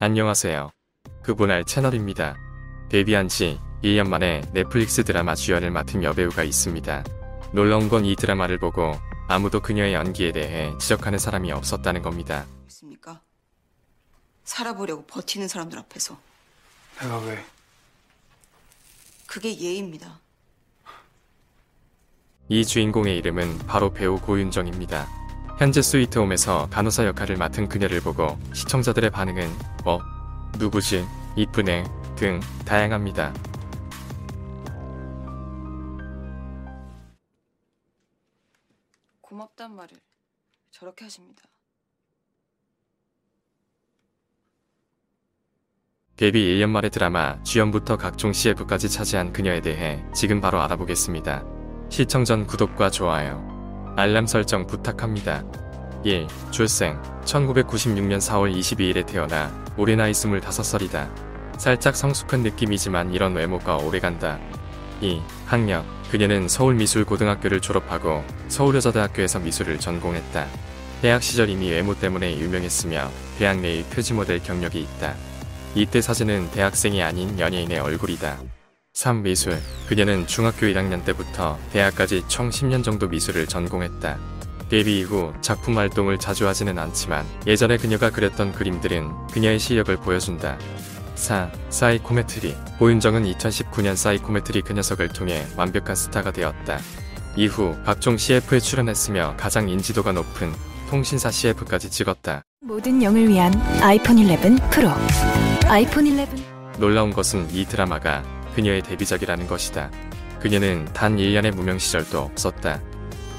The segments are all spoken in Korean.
안녕하세요. 그분할 채널입니다. 데뷔한 지 1년 만에 넷플릭스 드라마 주연을 맡은 여배우가 있습니다. 놀라운 건 이 드라마를 보고 아무도 그녀의 연기에 대해 지적하는 사람이 없었다는 겁니다. 있습니까? 살아보려고 버티는 사람들 앞에서 내가 왜? 그게 예의입니다. 이 주인공의 이름은 바로 배우 고윤정입니다. 현재 스위트홈에서 간호사 역할을 맡은 그녀를 보고 시청자들의 반응은 어? 누구지? 이쁘네? 등 다양합니다. 고맙단 말을 저렇게 하십니다. 데뷔 1년 만의 드라마 주연부터 각종 CF까지 차지한 그녀에 대해 지금 바로 알아보겠습니다. 시청 전 구독과 좋아요, 알람 설정 부탁합니다. 1. 출생 1996년 4월 22일에 태어나 올해 나이 25살이다. 살짝 성숙한 느낌이지만 이런 외모가 오래간다. 2. 학력 그녀는 서울미술고등학교를 졸업하고 서울여자대학교에서 미술을 전공했다. 대학 시절 이미 외모 때문에 유명했으며 대학 내의 표지 모델 경력이 있다. 이때 사진은 대학생이 아닌 연예인의 얼굴이다. 3. 미술. 그녀는 중학교 1학년 때부터 대학까지 총 10년 정도 미술을 전공했다. 데뷔 이후 작품 활동을 자주 하지는 않지만 예전에 그녀가 그렸던 그림들은 그녀의 실력을 보여준다. 4. 사이코메트리. 고윤정은 2019년 사이코메트리 그 녀석을 통해 완벽한 스타가 되었다. 이후 각종 CF에 출연했으며 가장 인지도가 높은 통신사 CF까지 찍었다. 모든 영을 위한 아이폰 11 프로. 아이폰 11. 놀라운 것은 이 드라마가 그녀의 데뷔작이라는 것이다. 그녀는 단 1년의 무명 시절도 없었다.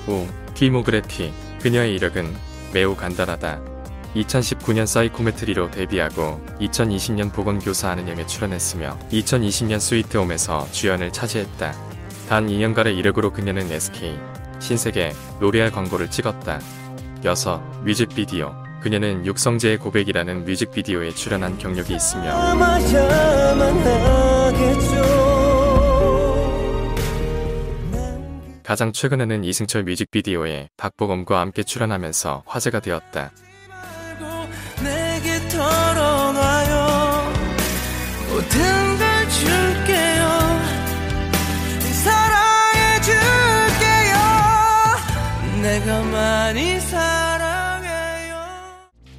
5. 필모그래피. 그녀의 이력은 매우 간단하다. 2019년 사이코메트리로 데뷔하고 2020년 보건교사 안은영에 출연했으며 2020년 스위트홈에서 주연을 차지했다. 단 2년간의 이력으로 그녀는 SK, 신세계, 로레알 광고를 찍었다. 6. 뮤직비디오. 그녀는 육성재의 고백이라는 뮤직비디오에 출연한 경력이 있으며 가장 최근에는 이승철 뮤직비디오에 박보검과 함께 출연하면서 화제가 되었다.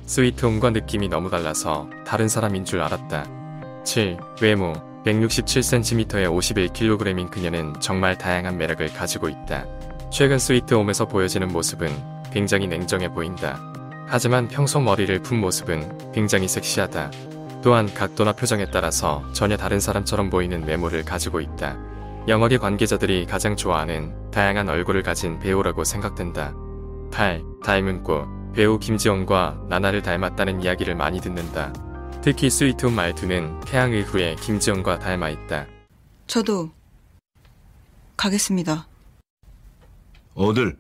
스위트홈과 느낌이 너무 달라서 다른 사람인 줄 알았다. 7. 외모 167cm에 51kg인 그녀는 정말 다양한 매력을 가지고 있다. 최근 스위트홈에서 보여지는 모습은 굉장히 냉정해 보인다. 하지만 평소 머리를 푼 모습은 굉장히 섹시하다. 또한 각도나 표정에 따라서 전혀 다른 사람처럼 보이는 외모를 가지고 있다. 영화계 관계자들이 가장 좋아하는 다양한 얼굴을 가진 배우라고 생각된다. 8. 닮은 꽃 배우 김지원과 나나를 닮았다는 이야기를 많이 듣는다. 특히 스위트홈 말투는 태양 이후에 김지원과 닮아 있다. 저도 가겠습니다. 어딜?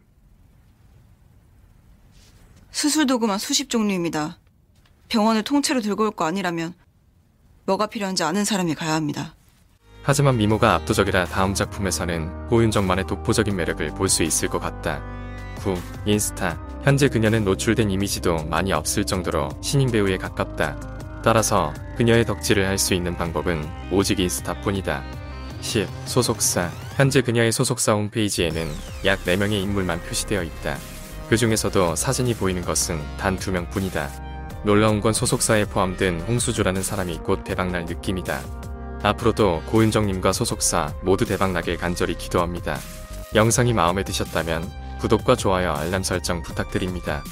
수술 도구만 수십 종류입니다. 병원을 통째로 들고 올 거 아니라면 뭐가 필요한지 아는 사람이 가야 합니다. 하지만 미모가 압도적이라 다음 작품에서는 고윤정만의 독보적인 매력을 볼 수 있을 것 같다. 9. 인스타. 현재 그녀는 노출된 이미지도 많이 없을 정도로 신인 배우에 가깝다. 따라서 그녀의 덕질을 할 수 있는 방법은 오직 인스타뿐이다. 10. 소속사. 현재 그녀의 소속사 홈페이지에는 약 4명의 인물만 표시되어 있다. 그 중에서도 사진이 보이는 것은 단 2명 뿐이다. 놀라운 건 소속사에 포함된 홍수주라는 사람이 곧 대박날 느낌이다. 앞으로도 고윤정님과 소속사 모두 대박나길 간절히 기도합니다. 영상이 마음에 드셨다면 구독과 좋아요 알람 설정 부탁드립니다.